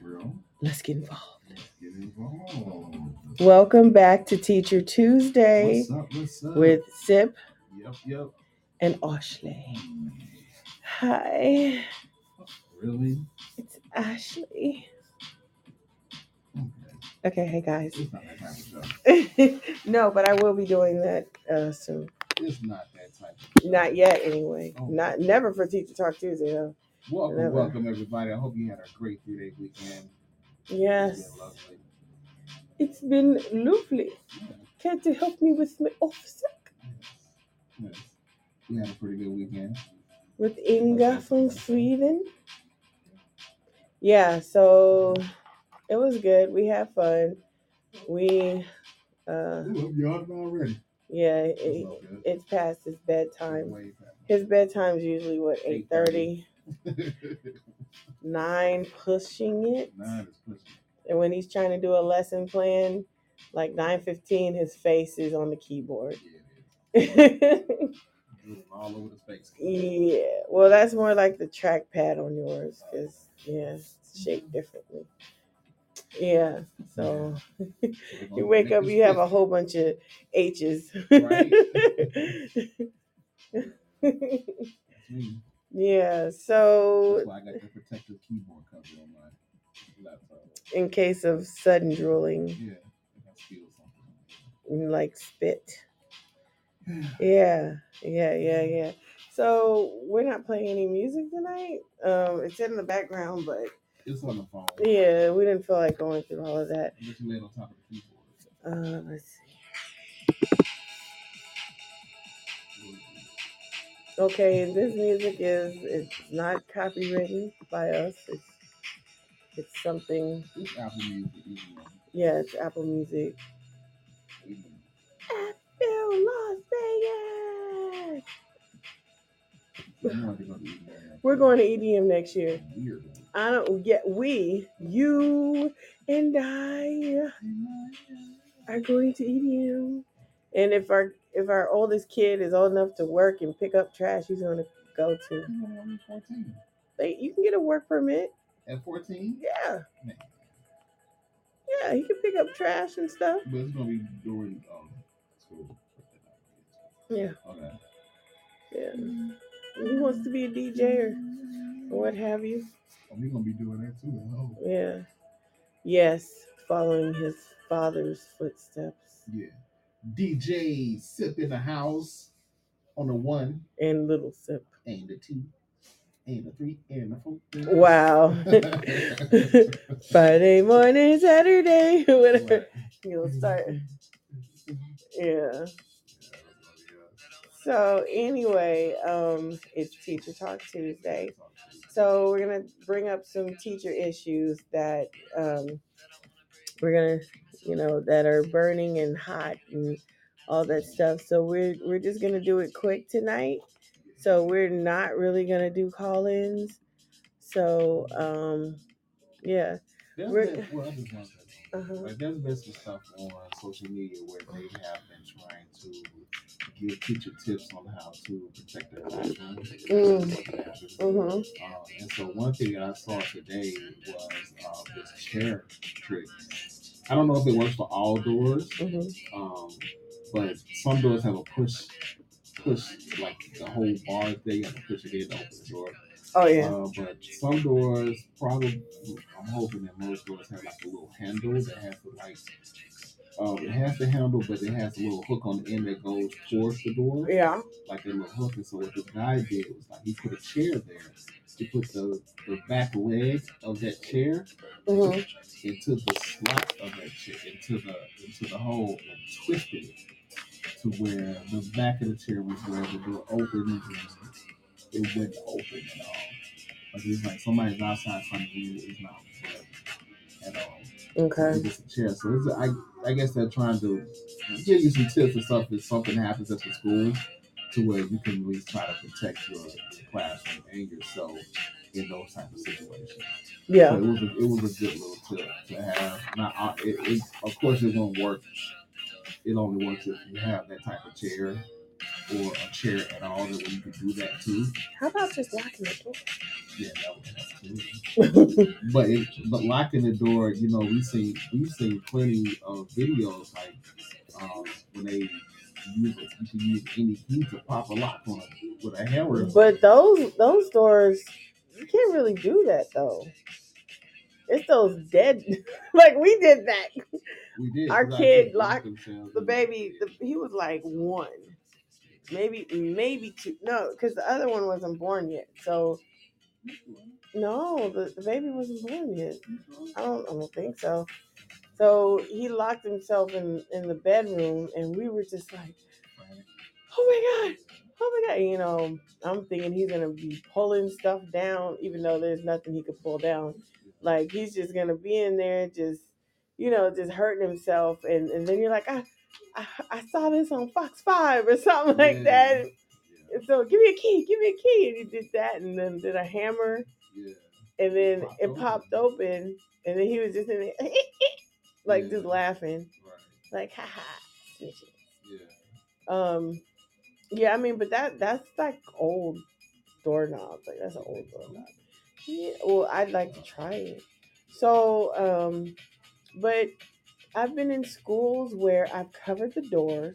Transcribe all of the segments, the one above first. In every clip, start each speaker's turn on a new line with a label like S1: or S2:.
S1: Real.
S2: Let's get involved.
S1: Let's get involved.
S2: Welcome back to Teacher Tuesday
S1: What's up? What's up?
S2: with Sip
S1: Yep, yep.
S2: and Ashley. Hi,
S1: Really?
S2: it's Ashley.
S1: Okay.
S2: Okay, hey guys.
S1: It's not that type of show.
S2: no, but I will be doing that uh, soon.
S1: It's not that type of show.
S2: Not yet, anyway.
S1: Oh.
S2: Not never for Teacher Talk Tuesday though.
S1: Welcome,
S2: Never.
S1: welcome everybody. I hope you had a great three day weekend.
S2: Yes,
S1: been lovely.
S2: it's been lovely.
S1: Yeah.
S2: Can't you help me with my offset
S1: Yes. We had a pretty good weekend.
S2: with Inga from Sweden? Yeah, so it was good. We had fun. We, uh,
S1: Ooh, already.
S2: yeah, it, it's past his bedtime. His bedtime's usually what eight thirty, nine, pushing it.
S1: Nine is pushing.
S2: And when he's trying to do a lesson plan, like nine fifteen, his face is on the keyboard.
S1: Yeah, it
S2: yeah,
S1: is. All over the
S2: well, that's more like the trackpad on yours, cause yeah, it's shaped differently. Yeah, so you wake up, you have a whole bunch of H's.
S1: Right. That's me.
S2: Yeah,
S1: That's
S2: so
S1: why I got the protective keyboard cover on my laptop.
S2: in case of sudden drooling,
S1: Yeah, if I spill something.
S2: like spit. Yeah, yeah, yeah, yeah. So we're not playing any music tonight. Um, it's in the background, but
S1: It's on the phone.
S2: yeah, we didn't feel like going through all of that.
S1: Just lay it on top of the keyboard.
S2: Uh, let's see. Okay, and this music is it's not copywritten by us. It's it's something.
S1: It's Apple Music.
S2: Yeah, it's Apple Music. Apple Las Vegas.
S1: I'm not gonna go to
S2: We're going to EDM next year.
S1: Weird.
S2: I don't get we, you, and I are going to EDM. And if our if our oldest kid is old enough to work and pick up trash, he's gonna go to.
S1: 14.
S2: Like, you can get a work permit.
S1: At 14?
S2: Yeah,
S1: Man.
S2: yeah, he can pick up trash and stuff.
S1: But it's gonna be during um school.
S2: Yeah,
S1: Okay.
S2: yeah. He wants to be a DJ or, what have you.
S1: Oh, we gonna be doing that too. home.
S2: Yeah. Yes, following his father's footsteps.
S1: Yeah. DJ Sip in the house on the one
S2: And little sip.
S1: and the two and the three and the four.
S2: Wow. Friday morning, Saturday, whatever. You'll start. Yeah. So anyway, um, it's Teacher Talk Tuesday. So we're gonna bring up some teacher issues that um, we're gonna, you know, that are burning and hot and all that stuff. So we're we're just gonna do it quick tonight. So we're not really gonna do call-ins. So um, yeah.
S1: There's
S2: We're-
S1: been, well, I just want to
S2: Uh-huh.
S1: like, there's been some stuff on social media where they have been trying to give teacher tips on how to protect their classroom.
S2: Mm. Mhm.
S1: Um, and so one thing I saw today was uh, this chair trick. I don't know if it works for all doors,
S2: Mhm.
S1: um, but some doors have a push, push like the whole bar thing. You have to push it in to open the door.
S2: Oh yeah.
S1: Uh, but some doors, probably, I'm hoping that most doors have like a little handle that has the like, um, it has the handle, but it has a little hook on the end that goes towards the door,
S2: Yeah.
S1: like a little hook. And so what this guy did was like he put a chair there. He put the, the back leg of that chair
S2: Mhm.
S1: into the slot of that chair, into the into the hole, and twisted it to where the back of the chair was where the door opened and it wouldn't open at all. Like it's like somebody's outside front of you it's not at all.
S2: Okay.
S1: It's a chair. So it's I I guess they're trying to give you some tips and stuff if something happens at the school to where you can at least try to protect your, classroom and yourself in those type of situations.
S2: Yeah.
S1: So it was a, it was a good little tip to have. Now, it, it, of course, it won't work. It only works if you have that type of chair or a chair at all that you can do that too.
S2: How about just locking the door?
S1: Yeah, that would help too. but it, but locking the door, you know, we've seen we've seen plenty of videos like um, when they use it, you can use any key to pop a lock on it with a hammer.
S2: but those those doors, you can't really do that though. It's those dead, like we did that.
S1: we did.
S2: our
S1: 'cause
S2: kid locked
S1: themselves
S2: The
S1: in-
S2: baby, the, he was like one, maybe maybe two. No, because the other one wasn't born yet. So no, the, the baby wasn't born yet. I don't, I don't think so. So he locked himself in in the bedroom, and we were just like, oh my god, oh my god. You know, I'm thinking he's gonna be pulling stuff down, even though there's nothing he could pull down. Like he's just gonna be in there, just you know, just hurting himself, and and then you're like, I, I, I saw this on Fox Five or something like that. And so give me a key, give me a key, and he did that, and then did a hammer, and then it popped open, and then he was just in there, like just laughing,
S1: Right.
S2: like ha ha, snitches.
S1: Yeah.
S2: Um, yeah, I mean, but that that's like old doorknobs. Like that's an old doorknob. Yeah, well, I'd like to try it. So, um, but I've been in schools where I've covered the door.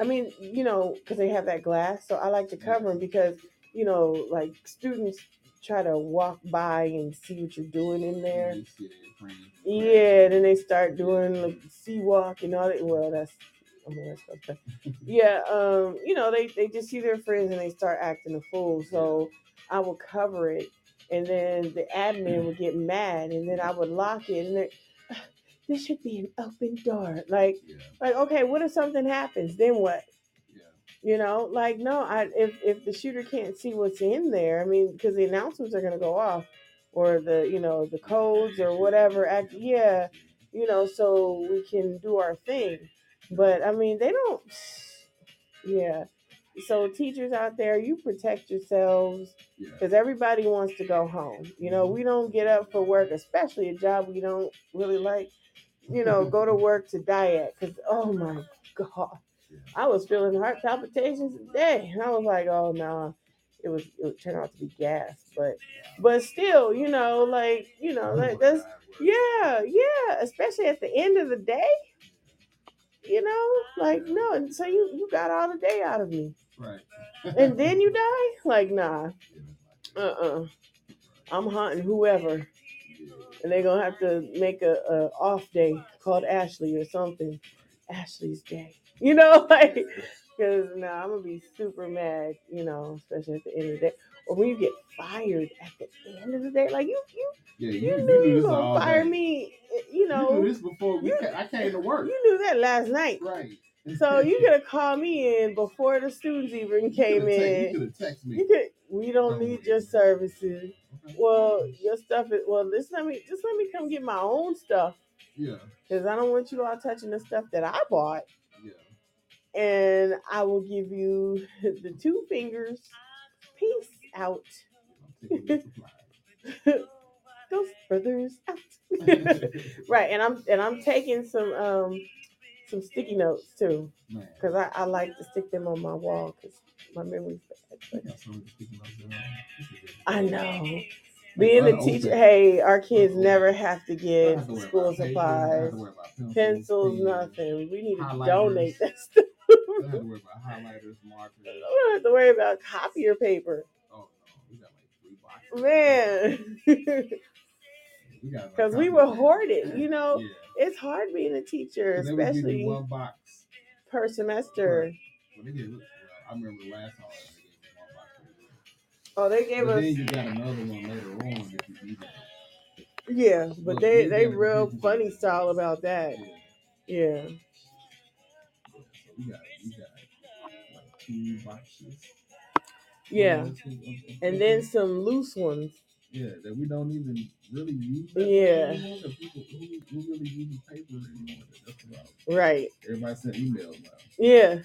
S2: I mean, you know, because they have that glass, so I like to cover them because you know, like students try to walk by and see what you're doing in there.
S1: You see their friends.
S2: Yeah, then they start doing like C-walk and all that. Well, that's I mean that's okay. Yeah, um, you know, they they just see their friends and they start acting a fool. So I would cover it, and then the admin would get mad, and then I would lock it, and they, this should be an open door. Like,
S1: Yeah.
S2: like okay, what if something happens? Then what? You know, like no, I if if the shooter can't see what's in there, I mean, because the announcements are gonna go off, or the you know the codes or whatever. Act, yeah, you know, so we can do our thing. But I mean, they don't. Yeah. So teachers out there, you protect yourselves
S1: Yeah.
S2: because everybody wants to go home. You know, mm-hmm. we don't get up for work, especially a job we don't really like. You know, go to work to die at because oh my god, I was feeling heart palpitations today, I was like, oh no, it was it would turn out to be gas, but but still, you know, like you know, like that's yeah, yeah, especially at the end of the day. You know, like no, and so you you got all the day out of me,
S1: Right.
S2: and then you die. Like nah, uh uh-uh. uh, i am hunting whoever, and they're gonna have to make a, a off day called Ashley or something. Ashley's day, you know, like because now I'm gonna be super mad, you know, especially at the end of the day, or when you get fired at the end of the day, like you you
S1: Yeah, you,
S2: you
S1: you
S2: knew you
S1: this
S2: gonna fire
S1: day.
S2: me, eh, you
S1: You
S2: know,
S1: knew this before we
S2: you-
S1: ca- I came to work.
S2: you knew that last night.
S1: Right.
S2: So you could have called me in before the students even came in.
S1: You could have texted me.
S2: You could. We don't need your services.
S1: Okay.
S2: Well, your stuff is. Well, just let me. Just let me come get my own stuff
S1: Yeah.
S2: because I don't want you all touching the stuff that I bought. And I will give you the two fingers. Peace out.
S1: I'm taking your supplies.
S2: Those brothers out. right, and I'm and I'm taking some um some sticky notes too because I, I like to stick them on my wall because my memory's bad.
S1: I
S2: But
S1: got so many sticky notes at home. This is it.
S2: I know. Being a teacher, hey, our kids never have to get
S1: have to worry
S2: school
S1: about paper, I don't have
S2: supplies,
S1: to worry about pencils,
S2: pencils, nothing. We need to donate that stuff.
S1: I don't have to worry about highlighters, markers.
S2: We don't have to worry about copier paper.
S1: Oh no, we got like three boxes.
S2: Man,
S1: we
S2: because we
S1: copier
S2: were hoarded. You know,
S1: Yeah.
S2: it's hard being a teacher,
S1: 'Cause they would give you
S2: especially
S1: one box.
S2: per semester.
S1: Well, they gave well, I remember the last time they gave us one box. for the.
S2: Oh, they gave
S1: But
S2: us
S1: then you got another one later on if you need it.
S2: yeah, but
S1: Look,
S2: they they real funny style about that.
S1: Yeah.
S2: Yeah.
S1: We got we got like two boxes.
S2: Yeah. And then some loose ones.
S1: yeah, that we don't even really use.
S2: Yeah.
S1: people who, who really uses paper anymore. That's about
S2: Right.
S1: everybody sent emails now.
S2: Yeah.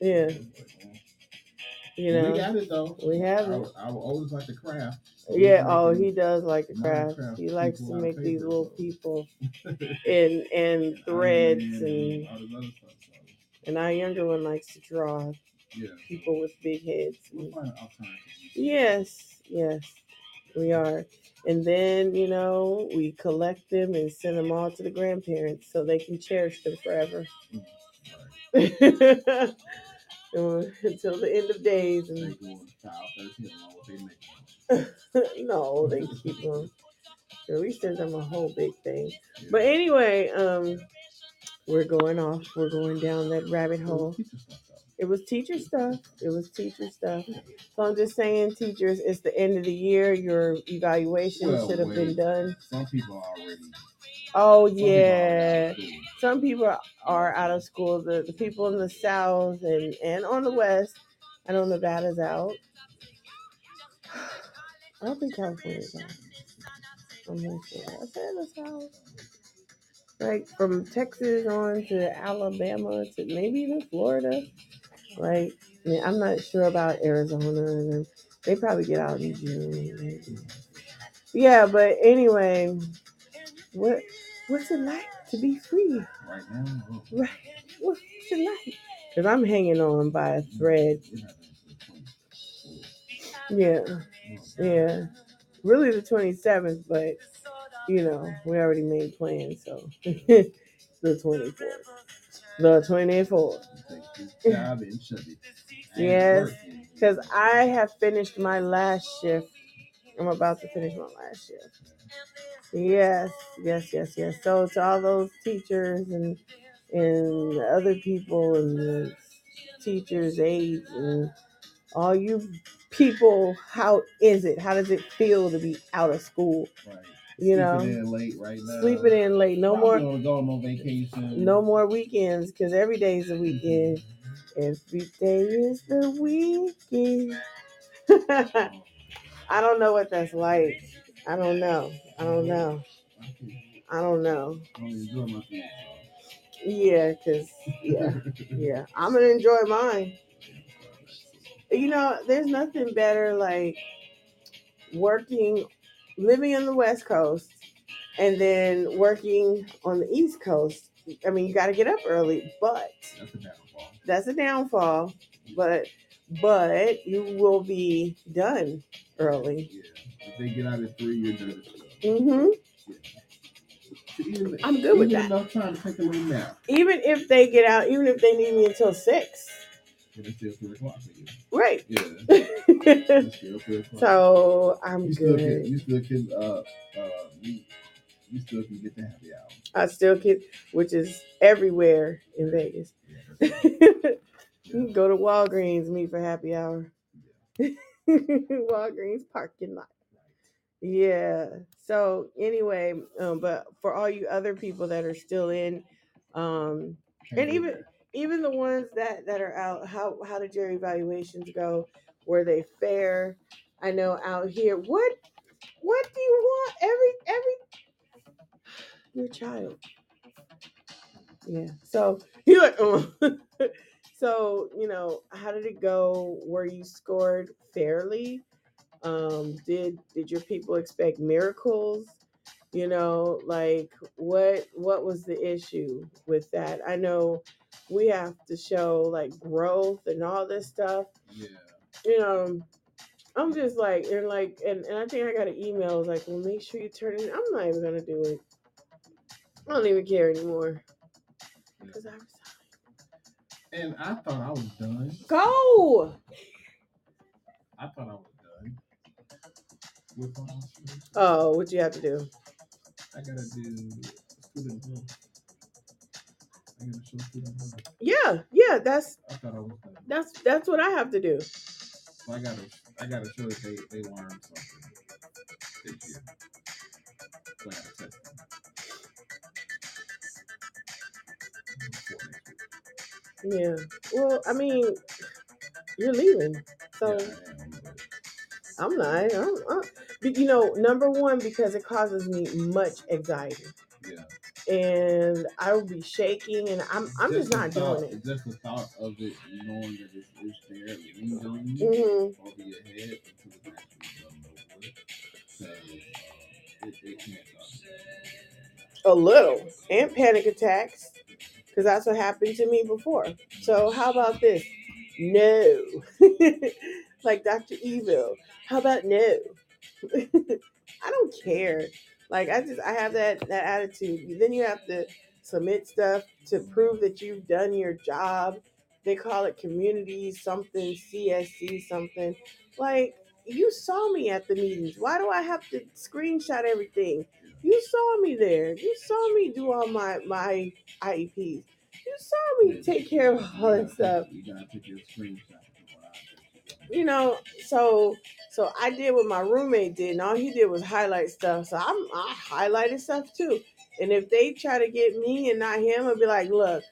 S2: Yeah.
S1: It's like, well,
S2: You
S1: we got it though.
S2: We have it.
S1: I, our oldest like the craft. so
S2: Yeah, oh, he does like
S1: the
S2: craft.
S1: craft
S2: He likes to make these little people in and threads
S1: Iron
S2: and
S1: all this other stuff. So,
S2: and our younger one likes to draw
S1: yeah,
S2: people with big heads.
S1: we'll.
S2: Yes, yes, we are. And then, you know, we collect them and send them all to the grandparents so they can cherish them forever.
S1: Right.
S2: Uh, Until the end of days. And
S1: going child thirteen on what they make.
S2: no, they keep them. At least send them a whole big thing. But anyway, um, we're going off. We're going down that rabbit hole.
S1: Teacher stuff, though.
S2: It was teacher stuff. It was teacher stuff. So I'm just saying, teachers, it's the end of the year. Your evaluation
S1: Well,
S2: should have been
S1: wait.
S2: done.
S1: Some people are already.
S2: Oh
S1: some people
S2: yeah.
S1: already doing it.
S2: Some people are out of school. The, the people in the south and, and on the west. I know Nevada's out. I don't think California's out. I'm not sure. I said the south. Like from Texas on to Alabama to maybe even Florida. Like, I mean, I'm not sure about Arizona and. They probably get out in June. Yeah, but anyway, what what's it like to be free?
S1: Right now,
S2: Right. What's it like? Because I'm hanging on by a thread.
S1: we're not into the 24th.
S2: Yeah, yeah. Really the 27th, but you know, we already made plans, so the 24th. The 24th.
S1: you job and shut it. Ain't
S2: Yes. Because I have finished my last shift. I'm about to finish my last shift. Yes, yes, yes, yes. So to all those teachers and and other people and the teachers, aides, and all you people, how is it? How does it feel to be out of school? You
S1: Sleeping
S2: know,
S1: in late right now.
S2: sleeping in late. No more,
S1: gonna on vacation.
S2: no more weekends because every day is a weekend. And every day is the weekend. I don't know what that's like. I don't know. I don't know. I don't know.
S1: I don't enjoy my food.
S2: Yeah, cause yeah, yeah. I'm gonna enjoy mine. You know, there's nothing better like working, living on the West Coast, and then working on the East Coast. I mean, you got to get up early, but
S1: That's a downfall.
S2: that's a downfall. But but you will be done early.
S1: Yeah. If they get out at three, you're done.
S2: Mm-hmm.
S1: Even,
S2: I'm good with that.
S1: enough time to take a little nap.
S2: Even if they get out, even if they need me until six,
S1: And it's still three o'clock for you.
S2: right?
S1: Yeah. It's still three o'clock.
S2: so I'm
S1: you still can,
S2: good.
S1: you still can, uh, uh, you, you still can get the happy hour.
S2: I still get, which is everywhere in Vegas.
S1: Yeah, that's-
S2: You go to Walgreens, meet for happy hour. Walgreens parking lot. Yeah. So anyway, um, but for all you other people that are still in, um, and even even the ones that that are out, how how did your evaluations go? Were they fair? I know out here, what what do you want? Every every your child. Yeah. So you like, oh. so you know, how did it go? Were you scored fairly? Um, did did your people expect miracles? You know, like what what was the issue with that? I know we have to show like growth and all this stuff.
S1: Yeah.
S2: You um, know, I'm just like and like and, and I think I got an email was like, well make sure you turn it in. I'm not even gonna do it. I don't even care anymore. Because I resigned.
S1: And I thought I was done.
S2: Go
S1: I thought I was done. With.
S2: Oh, what you have to do?
S1: I gotta do
S2: Yeah, yeah, that's
S1: I thought I was done.
S2: that's that's what I have to do.
S1: So I gotta I gotta show that they, they learned something this year. So I gotta test them. Before next week.
S2: Yeah. Well, I mean, you're leaving, so
S1: Yeah, I am, but
S2: I'm not. I'm, I'm, but, you know, number one because it causes me much anxiety. And I will be shaking, and I'm I'm just
S1: the
S2: not
S1: thought,
S2: doing it.
S1: Just the thought of it, knowing that it's, it's there, lingering
S2: hmm
S1: over your head until it's actually done over. So uh, it, it can't stop.
S2: A little, and panic attacks, because that's what happened to me before. So how about this? No, like Dr. Evil. How about no? I don't care. Like I just I have that that attitude. Then you have to submit stuff to prove that you've done your job. They call it community something, CSC something. Like you saw me at the meetings. Why do I have to screenshot everything? You saw me there. You saw me do all my my IEPs. You saw me take care of all that stuff.
S1: You gotta take your screenshot.
S2: You know, so so I did what my roommate did, and all he did was highlight stuff. So I'm I highlighted stuff too. And if they try to get me and not him, I'd be like, look,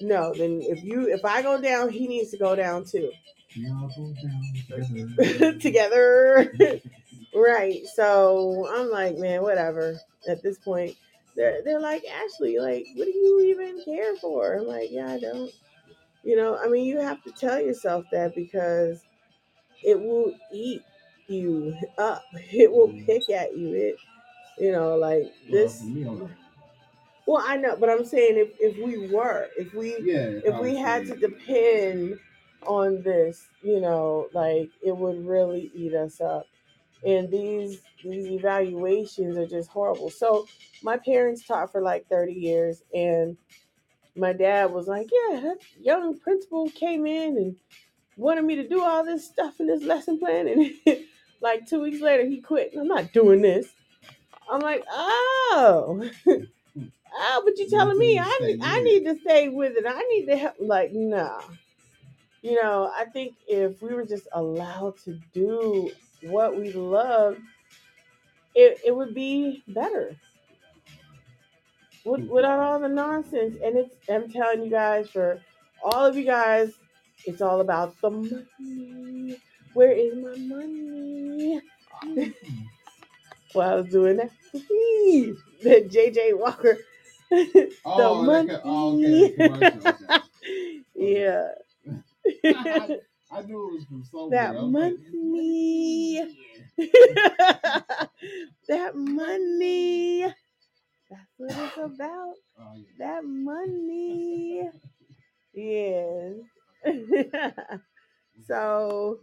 S2: no. Then if you if I go down, he needs to go down too.
S1: Y'all go down together.
S2: Together. right. So I'm like, man, whatever. At this point, they're they're like, Ashley, like, what do you even care for? I'm like, yeah, I don't. You know, I mean, you have to tell yourself that because it will eat you up. It will
S1: Mhm.
S2: pick at you. It, you know, like this.
S1: for me, I'm like,
S2: Well, I know, but I'm saying if if we were, if we
S1: yeah.
S2: if we had to depend on this, you know, like it would really eat us up. And these these evaluations are just horrible. So my parents taught for like 30 years and my dad was like, Yeah, that young principal came in and wanted me to do all this stuff in this lesson plan and like two weeks later he quit. I'm not doing this. I'm like, oh, oh, but you're telling me I need, I need to stay with it. I need to help. Like, nah. You know, I think if we were just allowed to do what we love, it, it would be better. With, without all the nonsense. And it's I'm telling you guys, for all of you guys, it's all about the money. Where is my money? Well, I was doing that. the JJ Walker. the
S1: Oh,
S2: money.
S1: oh, okay,
S2: yeah.
S1: I, I knew it was from somewhere.
S2: that
S1: I was like,
S2: money. that money. That's what it's about.
S1: Oh, yeah.
S2: That money. Yes. so,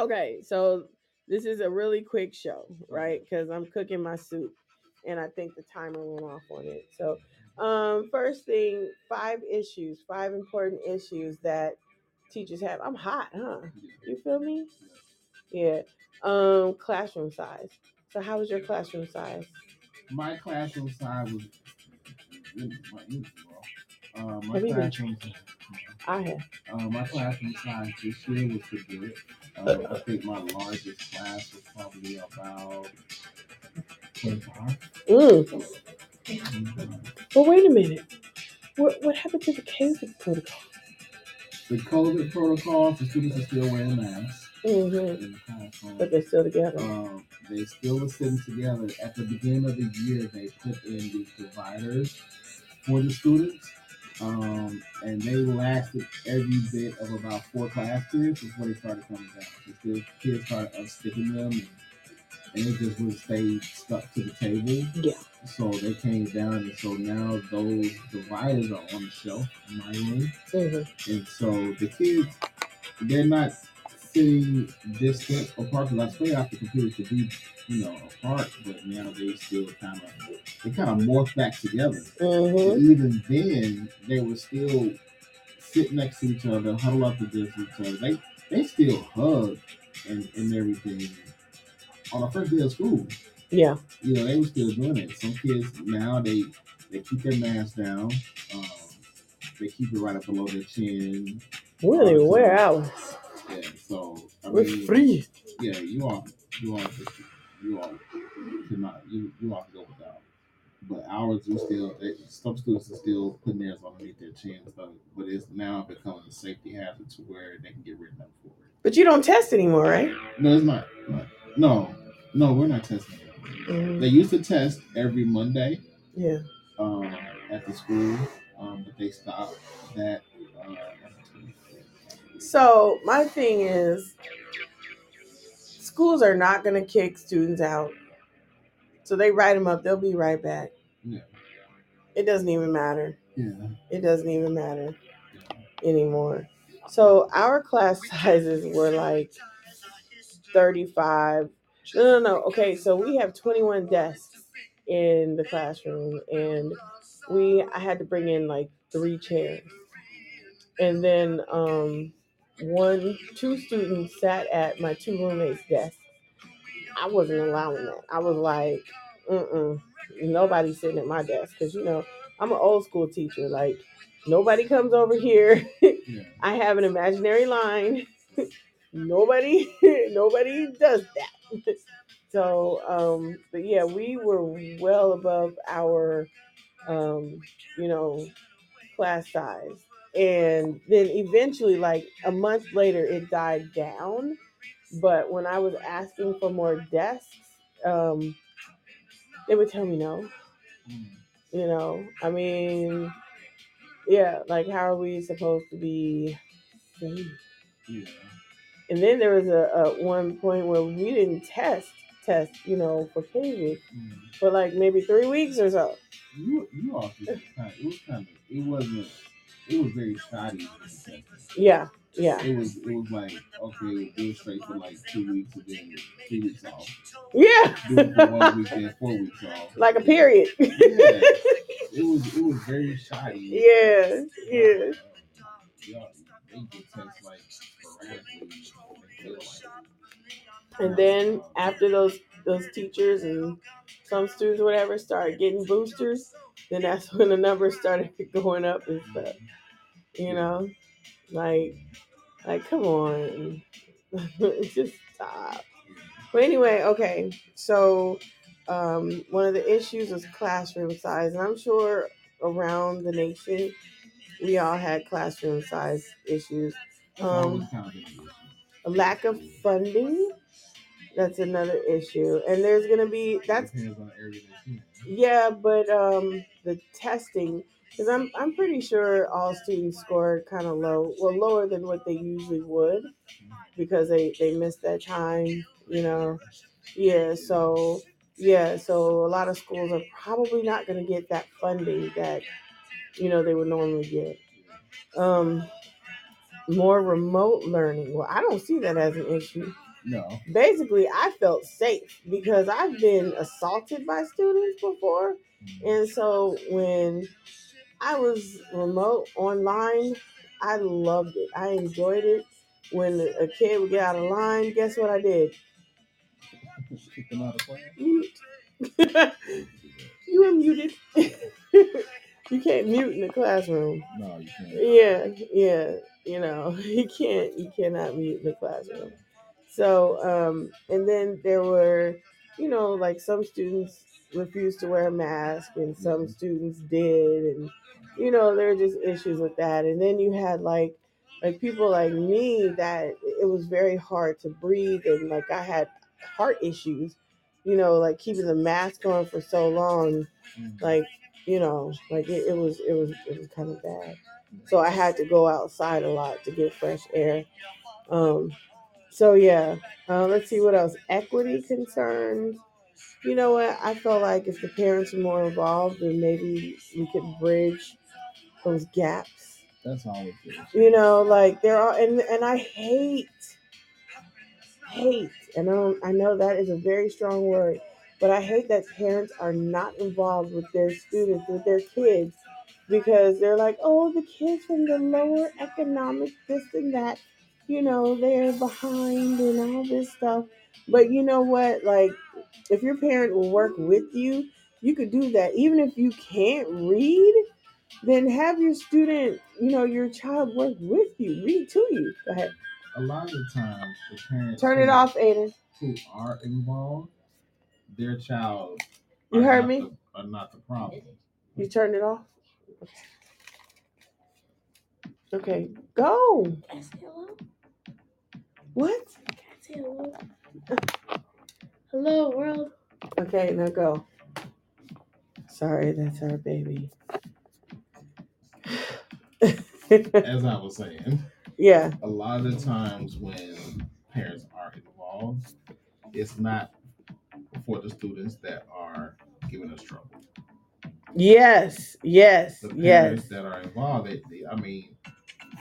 S2: okay. So, this is a really quick show, right? Because I'm cooking my soup and I think the timer went off on it. So, um, first thing, five issues, five important issues that teachers have. I'm hot, huh? You feel me? Yeah. Um, classroom size. So, how was your classroom size?
S1: My classroom size was. Uh, my
S2: Have you been-. I have.
S1: Uh, my classroom size this year was pretty good. Uh, I think my largest class was probably about 25.
S2: Mm. But wait a minute. What what happened to the COVID protocol?
S1: The COVID protocol, the students are still wearing masks
S2: hmm
S1: classroom.
S2: But they're still together.
S1: Um, they still were sitting together. At the beginning of the year, they put in these dividers for the students. Um, and they lasted every bit of about four class periods before they started coming down. The kids started unsticking them, and, and it just would stay stuck to the table.
S2: Yeah.
S1: So they came down, and so now those dividers are on the shelf in my room.
S2: hmm
S1: And so the kids, they're not sitting distant apart. Because I swear out the computers to be, you know, apart, but now they still kind of, they kind of morph back together.
S2: hmm
S1: But even then, they were still sit next to each other, huddle up against each other. They they still hug and, and everything on the first day of school.
S2: Yeah.
S1: You know, they were still doing it. Some kids now they they keep their mask down. Um, they keep it right up below their chin.
S2: Really, wear ours.
S1: Yeah, so I
S2: We're
S1: mean,
S2: free.
S1: Yeah, you all, you all, you all cannot, you you all can go without. But ours, we still, they, some students are still putting theirs underneath their chin, so, but it's now becoming a safety hazard to where they can get written up for it.
S2: But you don't test anymore, right?
S1: No, it's not. not- No, no, we're not testing.
S2: Mhm.
S1: They used to test every Monday
S2: Yeah.
S1: um, at the school, um, but they stopped that. Uh,
S2: So my thing is, schools are not going to kick students out. So they write them up. They'll be right back.
S1: Yeah.
S2: It doesn't even matter.
S1: yeah.
S2: It doesn't even matter anymore. So our class sizes were like 35. No, no, no. Okay, so we have 21 desks in the classroom, and we I had to bring in like three chairs, and then um, one, two students sat at my two roommates' desk. I wasn't allowing that. I was like, mm-mm, nobody's sitting at my desk because you know I'm an old school teacher. Like nobody comes over here.
S1: Yeah.
S2: I have an imaginary line. nobody, nobody does that. so, um, but yeah, we were well above our, um, you know, class size. And then eventually, like a month later, it died down. But when I was asking for more desks, um, they would tell me no.
S1: Mm.
S2: You know, I mean, yeah, like how are we supposed to be safe?
S1: Yeah.
S2: And then there was a, a one point where we didn't test test, you know, for COVID
S1: Mm.
S2: for like maybe three weeks or so.
S1: You you all did kind of, it was kind of it wasn't it was very shoddy in the testing.
S2: Yeah, yeah,
S1: It was it was like okay, do it straight for like two weeks and then three weeks off.
S2: yeah,
S1: Do it for one week then four weeks off.
S2: like a period.
S1: Yeah. It was it was very shoddy.
S2: yeah, yeah.
S1: Yeah, they get tests like sporadically. and feel like-
S2: And then after those those teachers and some students, or whatever, started getting boosters, then that's when the numbers started going up and stuff. You know, like, like come on, just stop. But anyway, okay. So um, one of the issues was classroom size, and I'm sure around the nation we all had classroom size issues. Um,
S1: kind of an issue.
S2: a lack of funding. That's another issue, and there's gonna be that's
S1: depends on area that you're
S2: yeah, but um, the testing because I'm I'm pretty sure all students scored kind of low, well lower than what they usually would because they they missed that time, you know. Yeah, so yeah, so a lot of schools are probably not going to get that funding that you know they would normally get. Um, more remote learning. Well, I don't see that as an issue.
S1: No.
S2: Basically, I felt safe because I've been assaulted by students before. Mm. And so when I was remote online, I loved it. I enjoyed it. When a kid would get out of line, guess what I did?
S1: Kick them out of class.
S2: Mute. you were muted. you can't mute in the classroom.
S1: No, you can't.
S2: Yeah, yeah. You know, you can't you cannot mute in the classroom. So, um, and then there were, you know, like some students refused to wear a mask and some students did and you know, there were just issues with that. And then you had like like people like me that it was very hard to breathe and like I had heart issues, you know, like keeping the mask on for so long,
S1: Mm.
S2: like, you know, like it, it was it was it was kind of bad. So I had to go outside a lot to get fresh air. Um, so yeah, uh, let's see what else. Equity concerns. You know what? I felt like if the parents were more involved, then maybe we could bridge those gaps.
S1: That's always good.
S2: You know, like there are, and and I hate, hate, and I don't, I know that is a very strong word, but I hate that parents are not involved with their students, with their kids, because they're like, oh, the kids from the lower economic this and that, you know, they're behind and all this stuff. But you know what? Like, if your parent will work with you, you could do that. Even if you can't read, then have your student, you know, your child work with you, read to you. Go ahead.
S1: A lot of the times, the parents
S2: Turn it
S1: who-
S2: off, Aiden.
S1: who are involved, their child.
S2: You
S1: are
S2: heard
S1: not
S2: me?
S1: the- are not the problem.
S2: You turned it off? Okay, go. What?
S3: Can I say hello? hello, world.
S2: Okay, now go. Sorry, that's our baby.
S1: As I was saying,
S2: yeah,
S1: a lot of the times when parents are involved, it's not for the students that are giving us trouble.
S2: yes, yes,
S1: The
S2: yes.
S1: parents that are involved, they, they, I mean,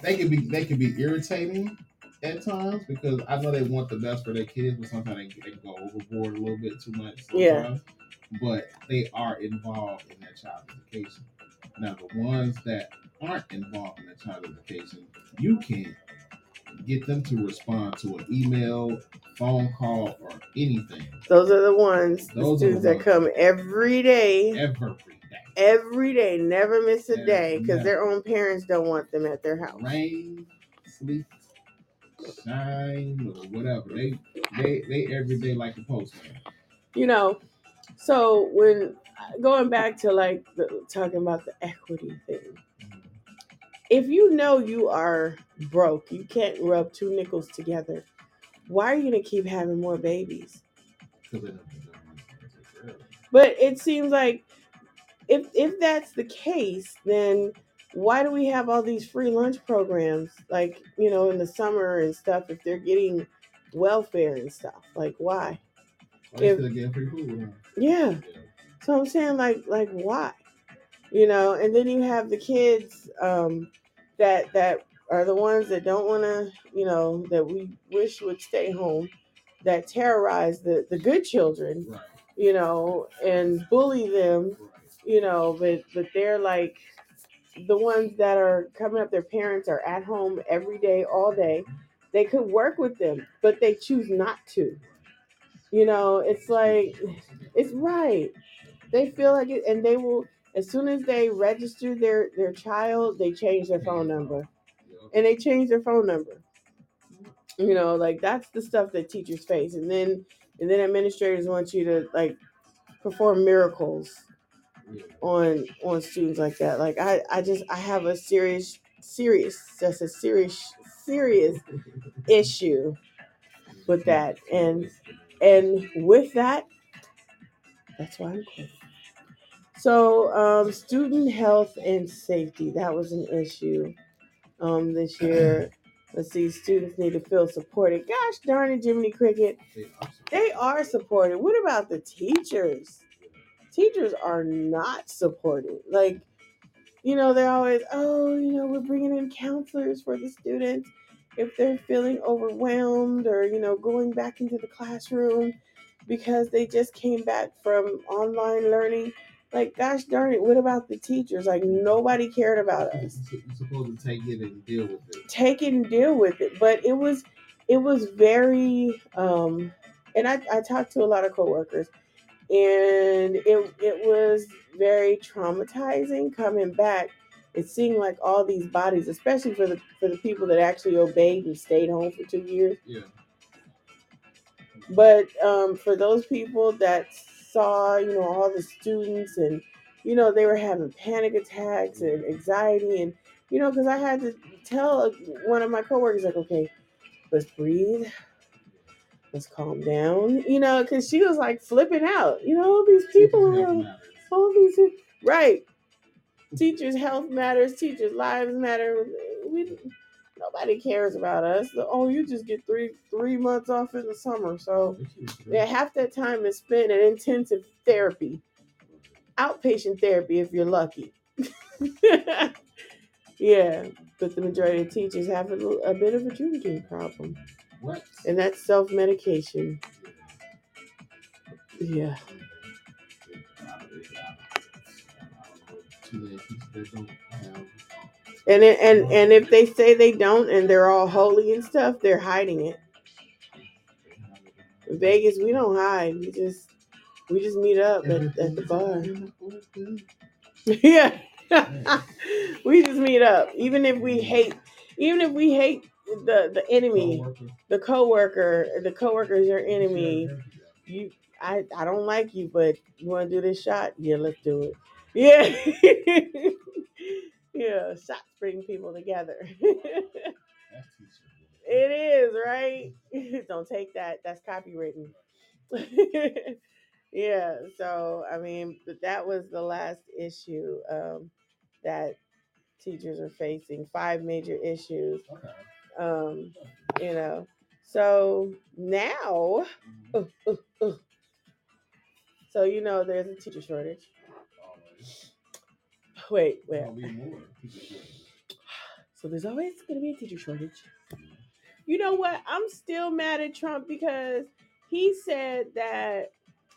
S1: they can be they can be irritating at times because I know they want the best for their kids, but sometimes they, they go overboard a little bit too much. Sometimes.
S2: Yeah.
S1: But they are involved in their child's education. Now, the ones that aren't involved in their child's education, you can get them to respond to an email, phone call, or anything
S2: Those are the ones,
S1: Those the
S2: students that
S1: ones.
S2: come every day,
S1: every day.
S2: every day, never miss a
S1: Never,
S2: day, because their own parents don't want them at their house.
S1: Rain, sleet, shine, or whatever. They they they every day like the postman.
S2: You know, so when going back to like the, talking about the equity thing, if you know you are broke, you can't rub two nickels together. Why are you gonna keep having more babies?
S1: Because they don't think they're gonna take care of it.
S2: But it seems like if if that's the case, then why do we have all these free lunch programs like you know in the summer and stuff if they're getting welfare and stuff like why If-
S1: still getting free food.
S2: Yeah
S1: Yeah.
S2: so i'm saying like like why you know and then you have the kids um that that are the ones that don't want to you know that we wish would stay home that terrorize the the good children
S1: Right.
S2: you know and bully them
S1: Right.
S2: you know, but but they're like the ones that are coming up. Their parents are at home every day, all day. They could work with them, but they choose not to. You know, it's like it's right. They feel like it, and they will as soon as they register their their child, they change their phone number, and they change their phone number. You know, like that's the stuff that teachers face, and then and then administrators want you to like perform miracles. On on students like that. Like I, I just I have a serious serious that's a serious serious issue with that. And and with that, that's why I'm quitting. So um student health and safety, that was an issue um this year. Let's see, students need to feel supported. Gosh darn it, Jiminy Cricket.
S1: They are
S2: They are supported. What about the teachers? Teachers are not supported. Like, you know, they're always, oh, you know, we're bringing in counselors for the students if they're feeling overwhelmed or, you know, going back into the classroom because they just came back from online learning. Like, gosh darn it, what about the teachers? Like, nobody cared about us.
S1: You're supposed to take it and deal with it.
S2: Take it and deal with it. But it was, it was very, um, and I, I talked to a lot of coworkers and it it was very traumatizing coming back It seemed like all these bodies, especially for the for the people that actually obeyed and stayed home for two years.
S1: Yeah.
S2: But um, for those people that saw, you know, all the students and you know they were having panic attacks and anxiety and you know because I had to tell one of my coworkers like, okay, let's breathe. Let's calm down, you know, because she was like flipping out. You know, all these people around all these right teachers health matters teachers lives matter we nobody cares about us oh you just get three three months off in the summer so yeah half that time is spent in intensive therapy outpatient therapy if you're lucky yeah but the majority of teachers have a, a bit of a drinking problem? And that's yeah
S1: that don't have.
S2: and and and if they say they don't and they're all holy and stuff they're hiding it In Vegas, we don't hide. We just we just meet up at, at the bar. yeah. we just meet up. Even if we hate even if we hate the the enemy, the coworker, the coworker is your enemy. You I I don't like you, but you wanna do this shot? Yeah, let's do it. Yeah. yeah, shots bring people together. It is, right? Don't take that. That's copywritten. yeah. So, I mean, but that was the last issue um, that teachers are facing. Five major issues.
S1: Okay.
S2: Um, you know. So now, uh, uh, uh. so you know, there's a teacher shortage. Wait, wait.
S1: There'll be more teacher shortages.
S2: So there's always going to be a teacher shortage. You know what? I'm still mad at Trump because he said that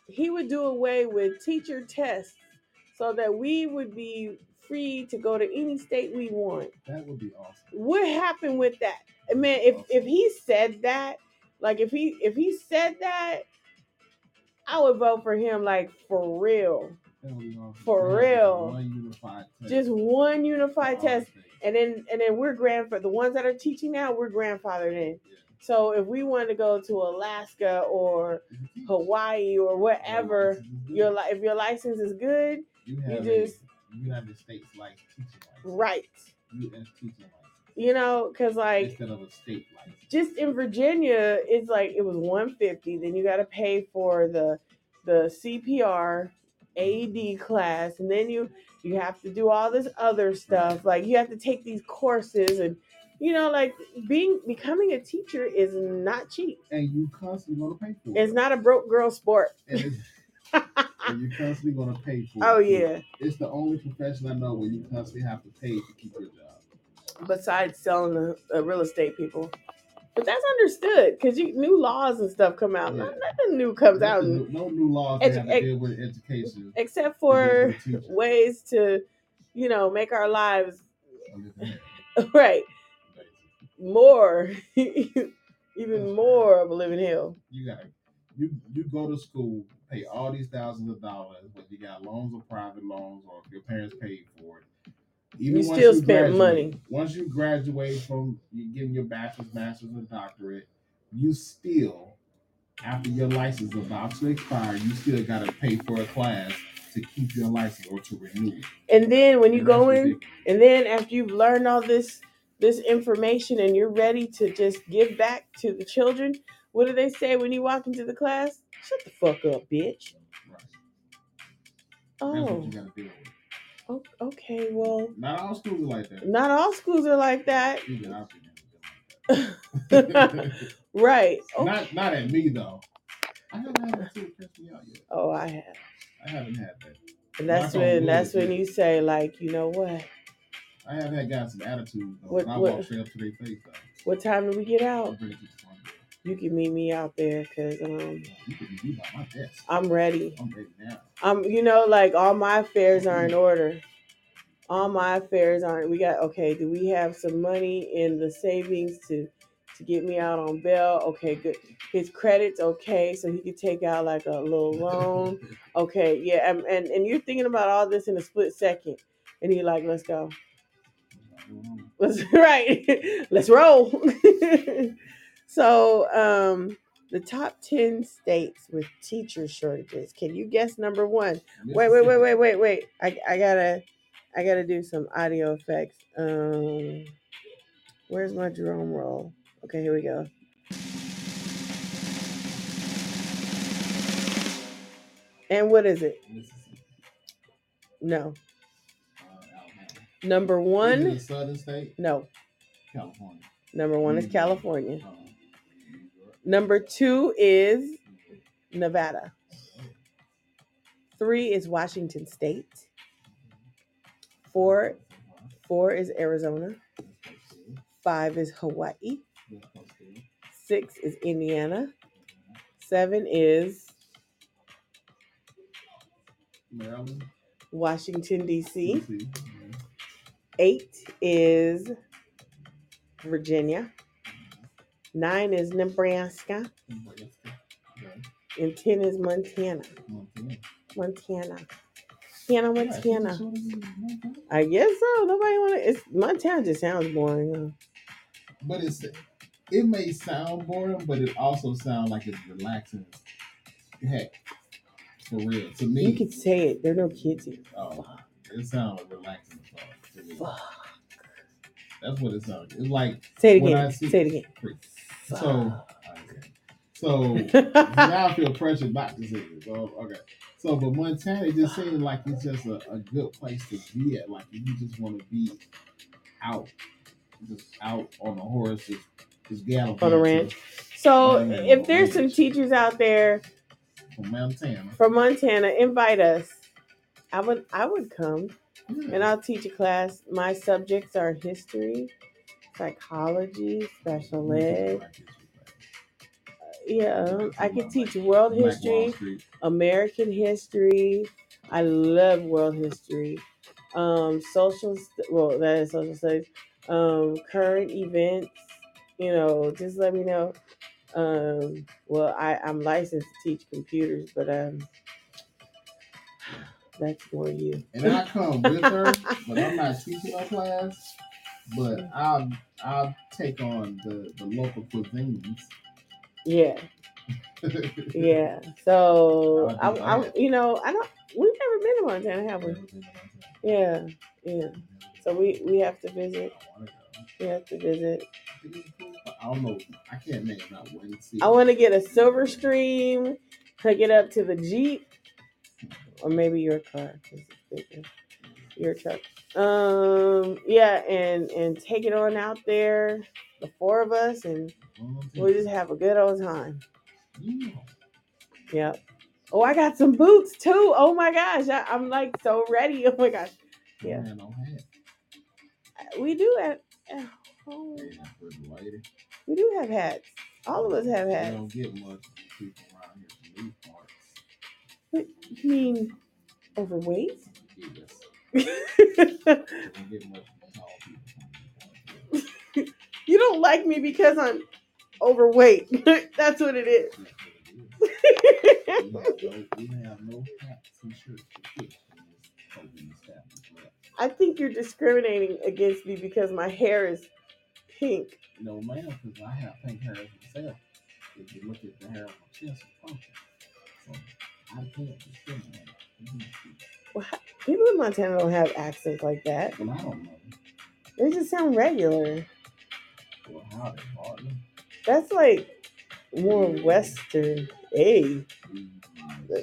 S2: he would do away with teacher tests so that we would be free to go to any state we want.
S1: That would be awesome.
S2: What happened with that? I mean, if if he said that, like if he if he said that, I would vote for him like for real.
S1: That would be awesome.
S2: For
S1: Have
S2: real.
S1: One
S2: Just one unified test.
S1: states.
S2: And then and then we're grandfather the ones that are teaching now, we're grandfathered in.
S1: Yeah.
S2: So if we wanted to go to Alaska or
S1: You can teach.
S2: Hawaii or whatever,
S1: license is good.
S2: your li- if your license is good,
S1: you
S2: you just-
S1: United States like teaching license.
S2: right?
S1: U.S. teaching license.
S2: You know, because like
S1: instead of a state license.
S2: just in Virginia, it's like it was 150. Then you got to pay for the the CPR AED class, and then you you have to do all this other stuff. Like you have to take these courses, and you know, like being becoming a teacher is not cheap.
S1: and you constantly going to pay for it.
S2: It's not a broke girl sport.
S1: And, you're constantly going to pay for
S2: Oh
S1: it.
S2: yeah.
S1: It's the only profession I know where you constantly have to pay to keep your job.
S2: Besides selling the uh, real estate people. But that's understood because you new laws and stuff come out.
S1: Yeah.
S2: Nothing new comes out,
S1: new- no new laws
S2: Edu-
S1: have to deal with education.
S2: except for
S1: deal with teachers.
S2: ways to, you know, make our lives right more, even more of a living hell.
S1: You got it. you you go to school, pay all these thousands of dollars, whether you got loans or private loans, or if your parents paid for it.
S2: You still spent
S1: graduate-
S2: money.
S1: Once you graduate from you getting your bachelor's, master's, and doctorate, you still, after your license is about to expire, you still got to pay for a class to keep your license or to renew it.
S2: And then when you
S1: And
S2: go in,
S1: ridiculous.
S2: and then after you've learned all this this information and you're ready to just give back to the children, what do they say when you walk into the class? Shut the fuck up, bitch.
S1: Right. That's
S2: Oh,
S1: you got to deal with.
S2: o- okay. Well,
S1: Not all schools are like that.
S2: not all schools are like that.
S1: Even our opinion is like that.
S2: right. Oh,
S1: Not not at me though. I haven't had that me out yet.
S2: oh, I have.
S1: I haven't had that.
S2: And that's
S1: Knock on
S2: when
S1: wood,
S2: that's when you say like, you know what?
S1: I have had guys some attitude though.
S2: What-
S1: and I
S2: what-
S1: walk straight up to their face though.
S2: What time do we get out? You can meet me out there because um,
S1: You can be by my desk.
S2: I'm ready.
S1: I'm ready now.
S2: You know, like all my affairs are in order. All my affairs aren't. We got okay. Do we have some money in the savings to to get me out on bail? Okay, good. His credits okay, so he could take out like a little loan. Okay, yeah, and and, and you're thinking about all this in a split second, and you're like, let's go. Let's right. Let's roll. So, um, the top ten states with teacher shortages. Can you guess number one? Wait, wait, wait, wait, wait, wait. I I gotta I gotta do some audio effects. Um, where's my drum roll? Okay, here we go. And what is it? No. Number one.
S1: southern state?
S2: No.
S1: California.
S2: Number one is
S1: York.
S2: California. Number two is Nevada. Three is Washington State. Four four is Arizona. Five is Hawaii. Six is Indiana. Seven is
S1: Maryland.
S2: Washington. DC. Eight is Virginia. Nine is Nebraska.
S1: Okay.
S2: And ten is Montana.
S1: Montana.
S2: Montana. Hannah,
S1: Yeah,
S2: Montana.
S1: Montana?
S2: I guess so. Nobody want to. It's Montana. Just sounds boring. huh?
S1: But it's it may sound boring, but it also sounds like it's relaxing. Heck, for real. To me,
S2: You could say it. There are no kids here.
S1: oh, it sounds relaxing as fuck to me.
S2: Fuck.
S1: That's what it sounds. It's like
S2: Say it
S1: When
S2: again.
S1: I see-
S2: Say it again.
S1: So. So now I feel pressure not to say it. So okay. So but Montana it just seems like it's just a, a good place to be at. Like you just want to be out, just out on a horse, just just galloping
S2: On a ranch. So
S1: Yeah,
S2: if there's some teachers out there
S1: from Montana.
S2: from Montana, invite us. I would I would come
S1: Yeah.
S2: and I'll teach a class. My subjects are history, psychology, special ed.
S1: Black history class.
S2: Yeah, I could teach world history, American history. I love world history. Um, social, st- well, that is social studies. Um, current events. You know, just let me know. Um, well, I I'm licensed to teach computers, but um, that's more you.
S1: And I come with her, but I'm not teaching no class. But I'll I'll take on the, the local cuisines.
S2: Yeah, yeah. So I,
S1: do
S2: you know, I don't. We've never been to Montana, have we? Yeah, yeah. So we we have to visit.
S1: I.
S2: We have to visit.
S1: I think it's cool, but I don't know. I can't name not one.
S2: I want to get a Silver Stream, hook it up to the Jeep, or maybe your car. 'cause it's bigger. Your truck. Um, yeah, and and take it on out there, the four of us, and we'll just have a good old time.
S1: Yeah.
S2: Yep. Oh, I got some boots too. Oh my gosh, I, I'm like so ready. Oh my gosh, Yeah.
S1: Man, no hat.
S2: we do at, at home.
S1: Yeah, for the lady.
S2: We do have hats. All of us have hats.
S1: don't get much people around here from these parts.
S2: What, you mean overweight?
S1: Yes. You don't get much from tall people from these parts.
S2: you don't like me because I'm overweight. That's what it is.
S1: That's what it is. We have no, we have no hats and shirts to fit in this clothing establishment.
S2: I think you're discriminating against me because my hair is pink.
S1: No, ma'am, because I have pink hair myself. If you look at the hair on my chest, it's funky. So I can't discriminate. Against you.
S2: Well, how- People in Montana don't have accents like that.
S1: Well, I don't know.
S2: They just sound regular.
S1: Well, how they.
S2: That's like more Western. Hey,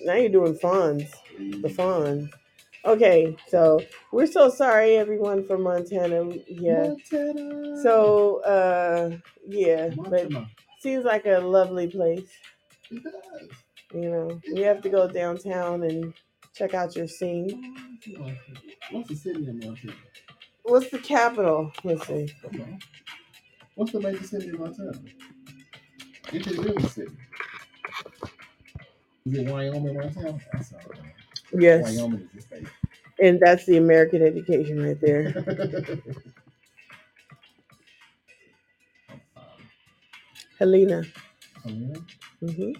S2: now you're doing fawns. The fawns. Okay, so we're so sorry, everyone from Montana. Yeah.
S1: Montana.
S2: So, uh, yeah, but
S1: Montana.
S2: seems like a lovely place.
S1: It does.
S2: You know, we have to go downtown and check out your scene.
S1: What's the city in Montana?
S2: What's the capital? Let's see.
S1: Come on. What's the major city in Montana? It's a really city. Is it Wyoming, Montana? That's all right.
S2: Yes,
S1: Wyoming is the state.
S2: and that's the American education right there.
S1: um,
S2: Helena.
S1: Helena?
S2: hmm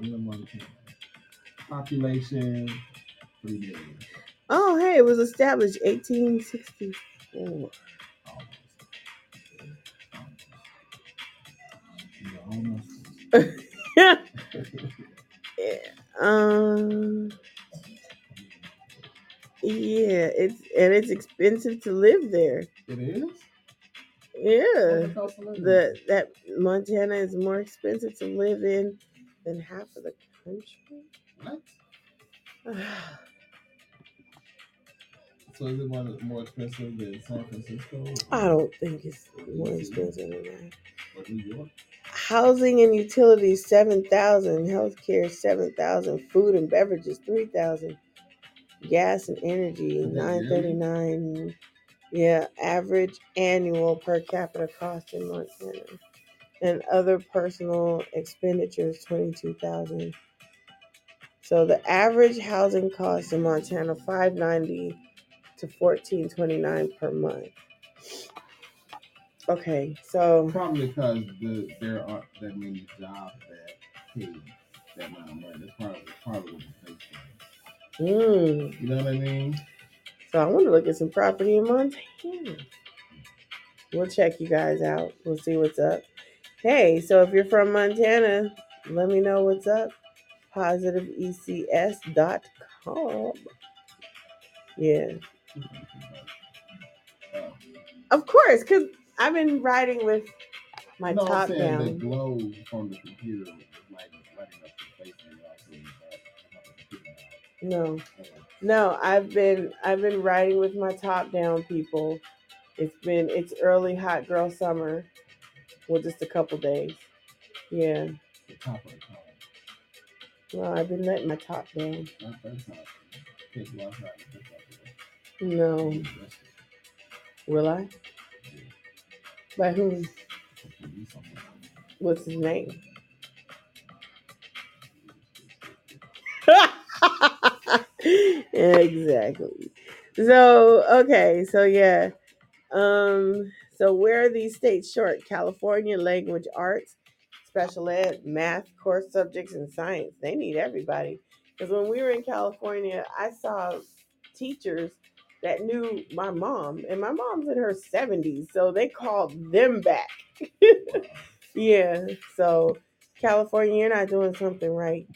S1: Montana. Population, 3 million.
S2: Oh, hey, it was established 1864.
S1: Almost. Almost.
S2: Yeah.
S1: Yeah.
S2: Um. Yeah, it's and it's expensive to live there.
S1: It is?
S2: Yeah,
S1: What the cost of living?
S2: the that Montana is more expensive to live in than half of the country.
S1: What? So is it one more expensive than San Francisco?
S2: I don't think it's more expensive than that.
S1: Or New York?
S2: Housing and utilities seven thousand, healthcare seven thousand, food and beverages three thousand, gas and energy
S1: Is that
S2: nine thirty nine. Yeah, average annual per capita cost in Montana, and other personal expenditures twenty two thousand. So the average housing cost in Montana five ninety to fourteen twenty nine per month. Okay, so
S1: Probably because the, there aren't that many jobs that pay that amount of money. That's probably, probably what it takes.
S2: mm,
S1: You know what I mean?
S2: So I want to look at some property in Montana. We'll check you guys out. We'll see what's up. Hey, so if you're from Montana, let me know what's up. PositiveECS.com. Yeah, of course, because I've been riding with my
S1: no,
S2: top
S1: I'm saying the
S2: down.
S1: glow from the computer like lighting up the face and also the back. That's not the computer.
S2: No, no, I've been I've been riding with my top down people. It's been it's early hot girl summer. Well, just a couple days. Yeah.
S1: The top of the.
S2: Well, I've been letting my top down. No. Will I? By whom? What's his name? exactly. So okay, so yeah. Um, so where are these states short? California, language arts, special ed, math, core subjects, and science. They need everybody. Because when we were in California, I saw teachers that knew my mom, and my mom's in her 70s, so they called them back. yeah, so California, you're not doing something right.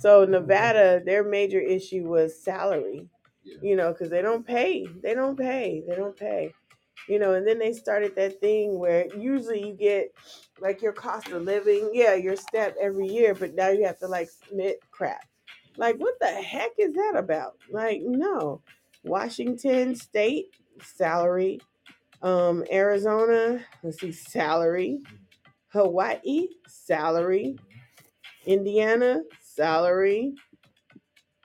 S2: So Nevada, their major issue was salary,
S1: Yeah.
S2: you know, because they don't pay. They don't pay. They don't pay. You know, and then they started that thing where usually you get like your cost of living, yeah, your step every year, but now you have to like submit crap. Like, what the heck is that about? Like, no. Washington State, salary. Um, Arizona, let's see, salary. Hawaii, salary. Indiana, salary.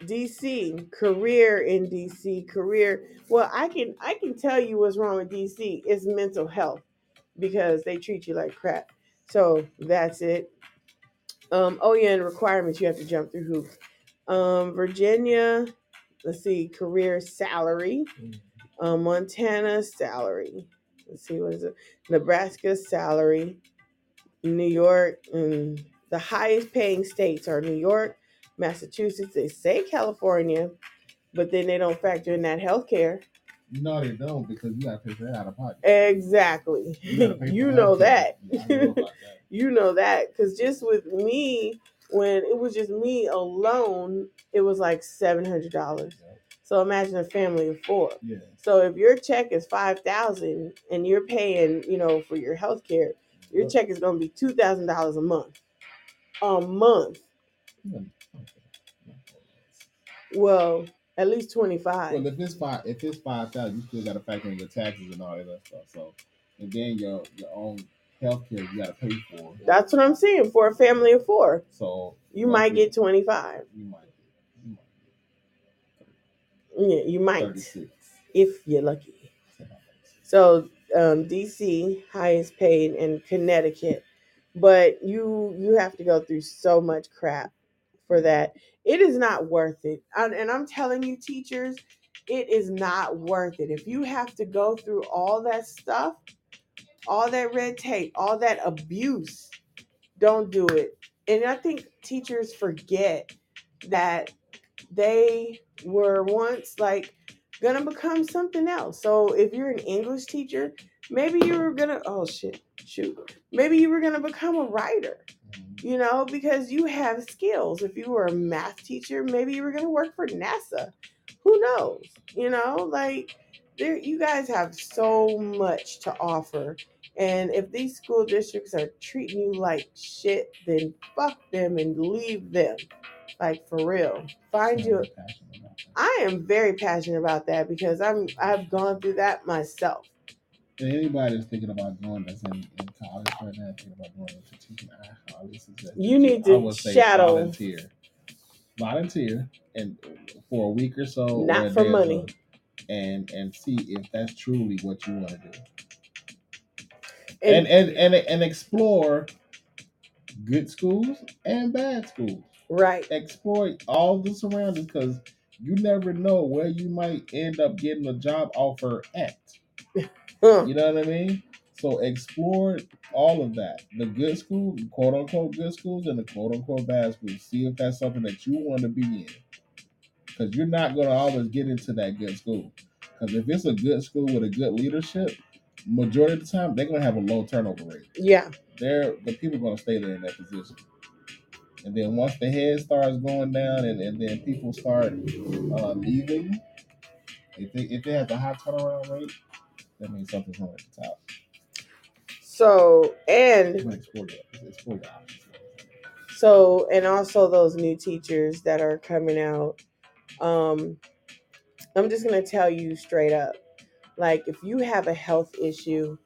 S2: DC, career in DC, career. Well, I can I can tell you what's wrong with DC. It's mental health because they treat you like crap. So that's it. Um, oh yeah, and requirements you have to jump through hoops. Um, Virginia, let's see, career salary. Um, Montana salary. Let's see what is it? Nebraska salary. New York, and the highest paying states are New York, Massachusetts. They say California, but then they don't factor in that health care.
S1: No, they don't because you gotta pay for that out of pocket.
S2: Exactly.
S1: for
S2: You know that.
S1: Yeah, know that.
S2: you know that because just with me when it was just me alone it was like $700 so imagine a family of four
S1: Yeah.
S2: so if your check is 5000 and you're paying you know for your health care your check is going to be $2000 a month a month hmm. Well at least 25
S1: Well, if it's five, if it's five thousand, you still got to factor in your taxes and all that other stuff. So, and then your your own health care you got to pay for.
S2: that's what i'm saying for a family of four
S1: So
S2: you might get 25
S1: You might. You
S2: yeah you
S1: might.
S2: might
S1: Thirty six.
S2: if you're lucky So um, DC highest paid in Connecticut, but you you have to go through so much crap for that. It is not worth it, and, I'm telling you, teachers, it is not worth it. If you have to go through all that stuff, all that red tape, all that abuse, don't do it. And I think teachers forget that they were once like gonna become something else. So if you're an English teacher, maybe you were gonna oh shit, shoot. Maybe you were gonna become a writer, you know, because you have skills. If you were a math teacher, maybe you were gonna work for NASA. Who knows? You know, like there you guys have so much to offer. And if these school districts are treating you like shit, then fuck them and leave them. Like for real. Find you I am very passionate about that because I'm I've gone through that myself.
S1: Anybody that's thinking about going that's in, in college right now, thinking about going into teaching, I highly suggest
S2: You need to
S1: I would say
S2: shadow.
S1: volunteer, volunteer, and for a week or so, or
S2: Not for
S1: day or
S2: money.
S1: so, and and see if that's truly what you want to do,
S2: And,
S1: and and and and explore good schools and bad schools.
S2: right.
S1: Explore all the surroundings because you never know where you might end up getting a job offer at.
S2: Huh.
S1: You know what I mean? So explore all of that. The good schools, quote unquote good schools, and the quote unquote bad schools. See if that's something that you want to be in. Because you're not going to always get into that good school. Because if it's a good school with a good leadership, majority of the time they're going to have a low turnover rate.
S2: Yeah.
S1: They're the people are going to stay there in that position. And then once the head starts going down, and, and then people start uh, leaving, if they if they have a high turnaround rate, that means something's wrong at the top.
S2: So and
S1: But explore your, explore your options.
S2: so and also those new teachers that are coming out um i'm just going to tell you straight up like if you have a health issue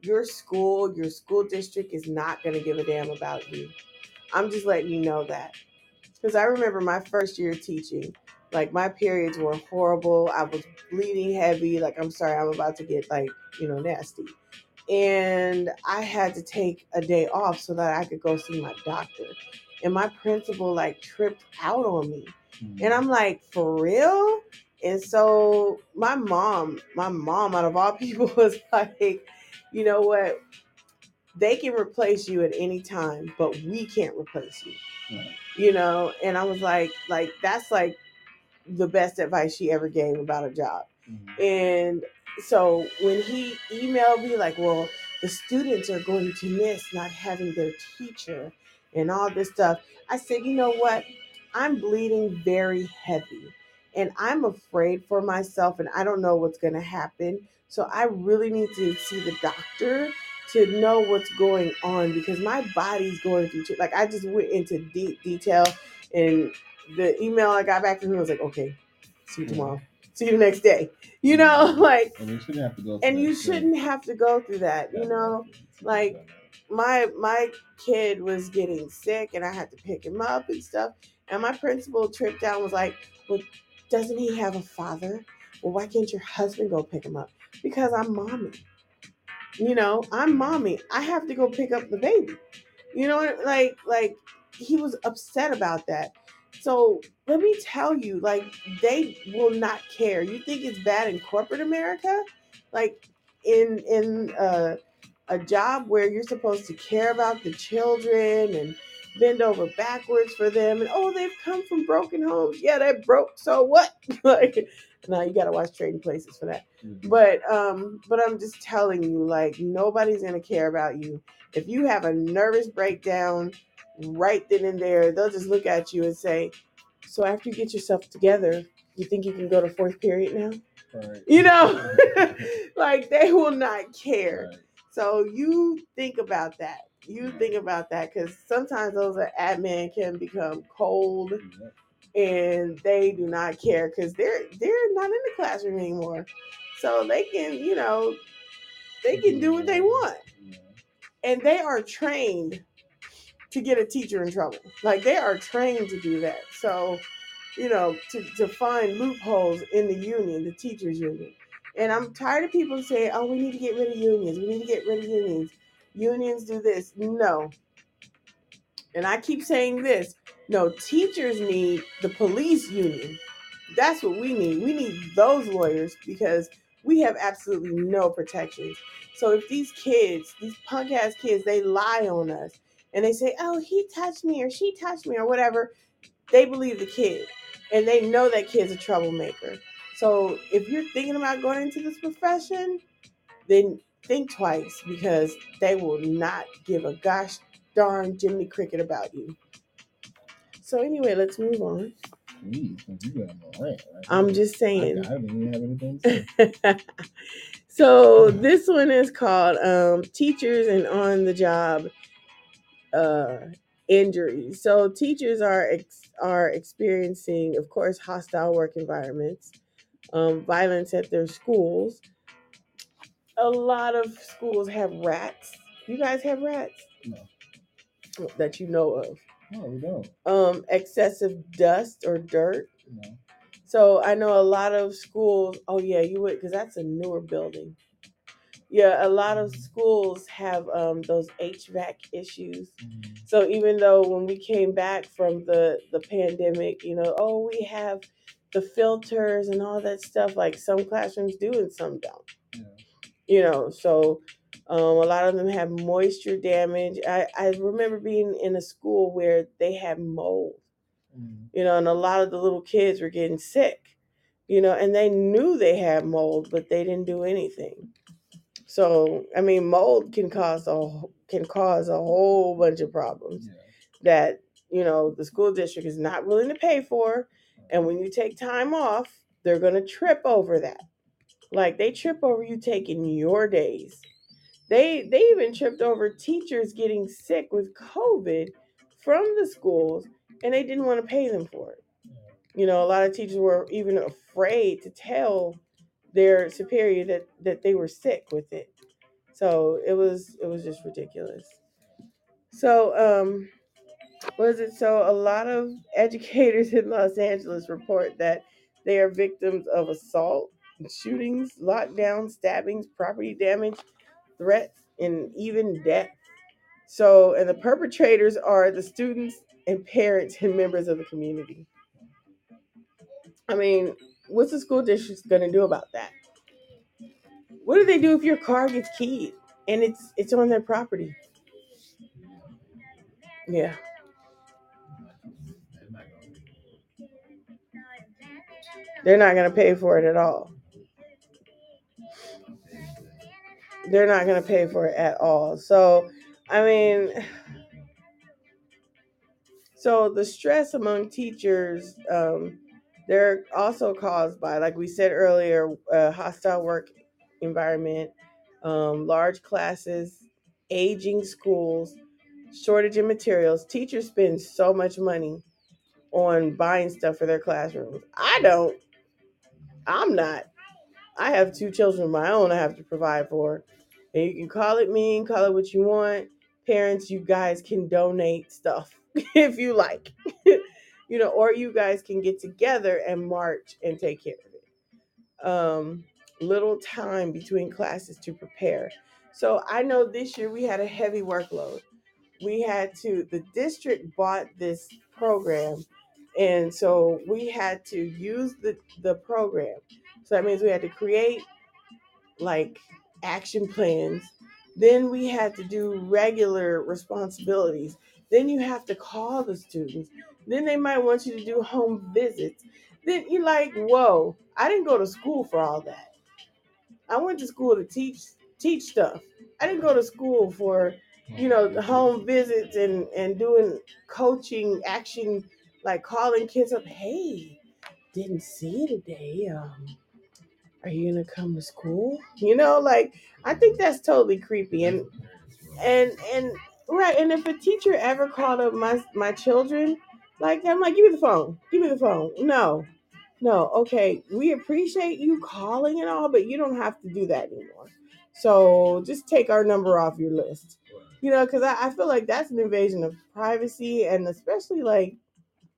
S2: your school your school district is not going to give a damn about you i'm just letting you know that because i remember my first year teaching Like my periods were horrible. I was bleeding heavy. Like I'm sorry, I'm about to get like, you know, nasty. And I had to take a day off so that I could go see my doctor. And my principal like tripped out on me.
S1: Mm.
S2: And I'm like, for real? And so my mom, my mom out of all people was like, you know what? They can replace you at any time, but we can't replace you. You know, and I was like, like that's like the best advice she ever gave about a job.
S1: Mhm.
S2: And so when he emailed me, like, well, the students are going to miss not having their teacher and all this stuff, I said, you know what? I'm bleeding very heavy and I'm afraid for myself and I don't know what's going to happen. So I really need to see the doctor to know what's going on because my body's going through like I just went into deep detail and the email I got back from him was like, okay, see you tomorrow. See you the next day. You know, like
S1: And you shouldn't have to go.
S2: and
S1: through
S2: you
S1: that
S2: shouldn't have to go through that, you know. like- my my kid was getting sick and I had to pick him up and stuff. And my principal tripped down was like, Well, doesn't he have a father? Well, why can't your husband go pick him up? Because I'm mommy. You know, I'm mommy. I have to go pick up the baby. You know, like like he was upset about that. So let me tell you, like they will not care. You think it's bad in corporate America? Like in in uh a job where you're supposed to care about the children and bend over backwards for them and oh they've come from broken homes yeah they're broke so what like now you gotta watch trading places for that
S1: Mhm.
S2: but um but i'm just telling you like nobody's gonna care about you if you have a nervous breakdown right then and there they'll just look at you and say so after you get yourself together you think you can go to fourth period now
S1: Right.
S2: you know like they will not care
S1: Right.
S2: so you think about that. You think about that because sometimes those admin can become cold. And they do not care because they're they're not in the classroom anymore. So they can, you know, they can do what they mm-hmm.
S1: want.
S2: And they are trained to get a teacher in trouble. Like they are trained to do that. So, you know, to, to find loopholes in the union, the teachers union. And I'm tired of people saying, oh, we need to get rid of unions. We need to get rid of unions. Unions do this. No. And I keep saying this. No, teachers need the police union. That's what we need. We need those lawyers because we have absolutely no protections. So if these kids, these punk ass kids, they lie on us and they say, oh, he touched me or she touched me or whatever, they believe the kid and they know that kid's a troublemaker. So if you're thinking about going into this profession, then think twice because they will not give a gosh darn Jimmy Cricket about you. So anyway, let's move on.
S1: Jeez, you got on a right?
S2: I'm just
S1: I,
S2: saying.
S1: I didn't even have anything to say.
S2: so this one is called um, teachers and on the job uh, injuries. So teachers are ex- are experiencing, of course, hostile work environments, um, violence at their schools. A lot of schools have rats. You guys have rats
S1: No.
S2: that you know of.
S1: No, we don't.
S2: Um, excessive dust or dirt.
S1: No.
S2: So I know a lot of schools. Oh yeah, you would because that's a newer building. Yeah, a lot of schools have um, those HVAC issues.
S1: Mhm.
S2: So even though when we came back from the the pandemic, you know, oh we have the filters and all that stuff. Like some classrooms do and some don't.
S1: Yeah.
S2: You know, so um, a lot of them have moisture damage. I, I remember being in a school where they had mold
S1: Mhm.
S2: you know, and a lot of the little kids were getting sick, you know, and they knew they had mold, but they didn't do anything. So, I mean, mold can cause a wh- can cause a whole bunch of problems
S1: Yeah.
S2: that you know the school district is not willing to pay for, and when you take time off, they're gonna trip over that. Like they trip over you taking your days. They they even tripped over teachers getting sick with COVID from the schools, and they didn't want to pay them for it. You know a lot of teachers were even afraid to tell their superior that that they were sick with it. So it was it was just ridiculous. So um was it? So a lot of educators in Los Angeles report that they are victims of assault, shootings, lockdowns, stabbings, property damage, threats, and even death. So, and the perpetrators are the students and parents and members of the community. I mean, what's the school district going to do about that? What do they do if your car gets keyed and it's it's on their property? Yeah, they're not going to pay for it at all. They're not going to pay for it at all. So, I mean, so the stress among teachers, um, they're also caused by, like we said earlier, a hostile work environment, um, large classes, aging schools, shortage in materials. Teachers spend so much money on buying stuff for their classrooms. I don't. I'm not. I have two children of my own I have to provide for. And you can call it mean, call it what you want. Parents, you guys can donate stuff if you like. you know, or you guys can get together and march and take care of it. Um, little time between classes to prepare. So I know this year we had a heavy workload. We had to, the district bought this program. And so we had to use the, the program. So that means we had to create like action plans. Then we had to do regular responsibilities. Then you have to call the students. Then they might want you to do home visits. Then you're like, whoa, I didn't go to school for all that. I went to school to teach teach stuff. I didn't go to school for, you know, home visits and and doing coaching action like calling kids up, hey, didn't see you today. Um, are you gonna come to school? You know, like I think that's totally creepy. And and and right, and if a teacher ever called up my my children like I'm like, give me the phone, give me the phone. No, no, okay, we appreciate you calling and all, but you don't have to do that anymore. So just take our number off your list. You know, because I, I feel like that's an invasion of privacy, and especially like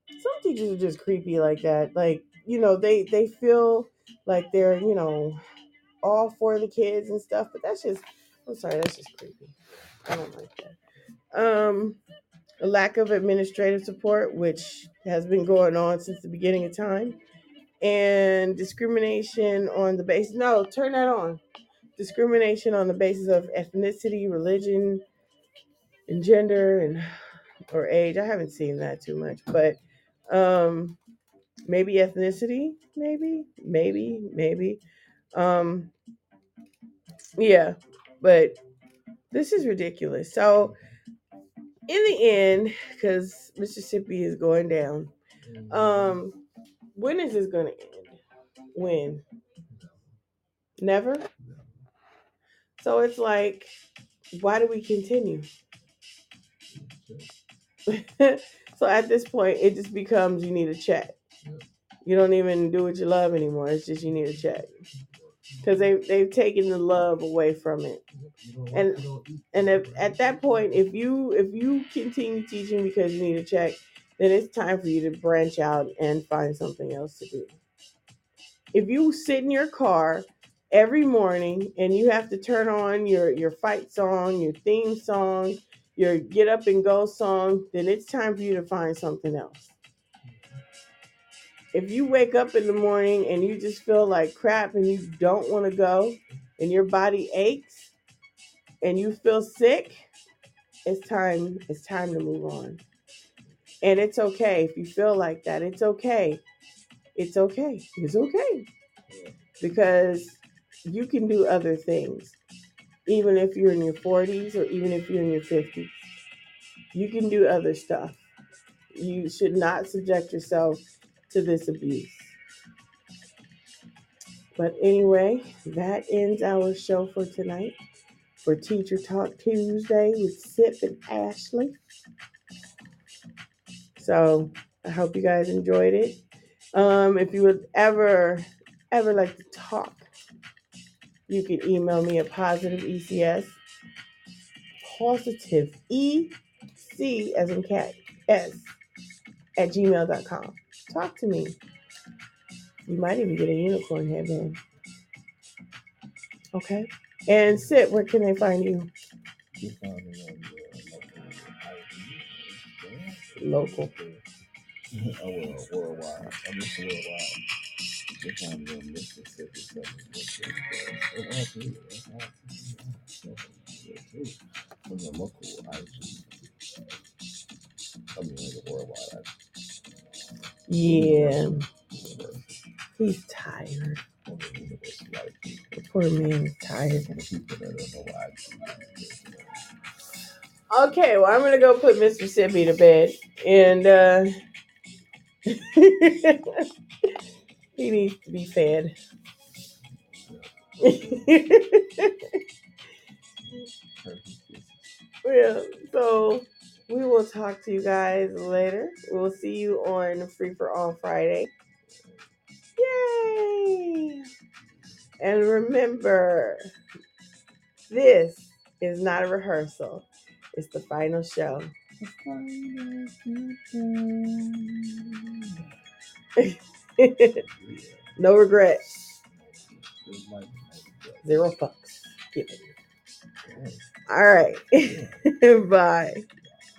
S2: some teachers are just creepy like that. Like, you know, they they feel like they're, you know, all for the kids and stuff, but that's just I'm sorry, that's just creepy. I don't like that. Um a lack of administrative support, which has been going on since the beginning of time, and discrimination on the basis no, turn that on. Discrimination on the basis of ethnicity, religion, and gender and or age. I haven't seen that too much, but um maybe ethnicity, maybe, maybe, maybe. Um yeah, but this is ridiculous. So in the end, because Mississippi is going down, um, when is this gonna end? When? Never? So it's like, why do we continue? so at this point, it just becomes you need a check. You don't even do what you love anymore. It's just you need a check because they they've taken the love away from it. And and if at that point, if you if you continue teaching because you need a check, then it's time for you to branch out and find something else to do. If you sit in your car every morning and you have to turn on your your fight song, your theme song, your get up and go song, then it's time for you to find something else. If you wake up in the morning and you just feel like crap and you don't want to go and your body aches and you feel sick, it's time it's time to move on. And it's okay if you feel like that. It's okay. It's okay. It's okay because you can do other things even if you're in your 40s or even if you're in your 50s. You can do other stuff. You should not subject yourself to this abuse. But anyway, that ends our show for tonight for Teacher Talk Tuesday with Sip and Ashley. So I hope you guys enjoyed it. Um, if you would ever, ever like to talk, you can email me at positive ECS, positive E C as in cat, S at gmail.com. Talk to me. You might even get a unicorn headband. Okay. And sit, where can they find you?
S1: You find me on local
S2: Local.
S1: Oh, well, worldwide. I'm just worldwide. You find me on Mississippi, Southern Mississippi. And all. That's all three. Yeah, too. On the local IG. I mean, the worldwide IG.
S2: Yeah. He's tired.
S1: The universal IG.
S2: The poor man is tired.
S1: For the people that don't know what IG is. you know.
S2: Okay, well, I'm gonna go put Mr. Sippy to bed, and uh, he needs to be fed. yeah, so we will talk to you guys later. We'll see you on Free for All Friday. Yay! And remember, this is not a rehearsal. It's the final show. no regrets. Zero fucks. All right. Bye.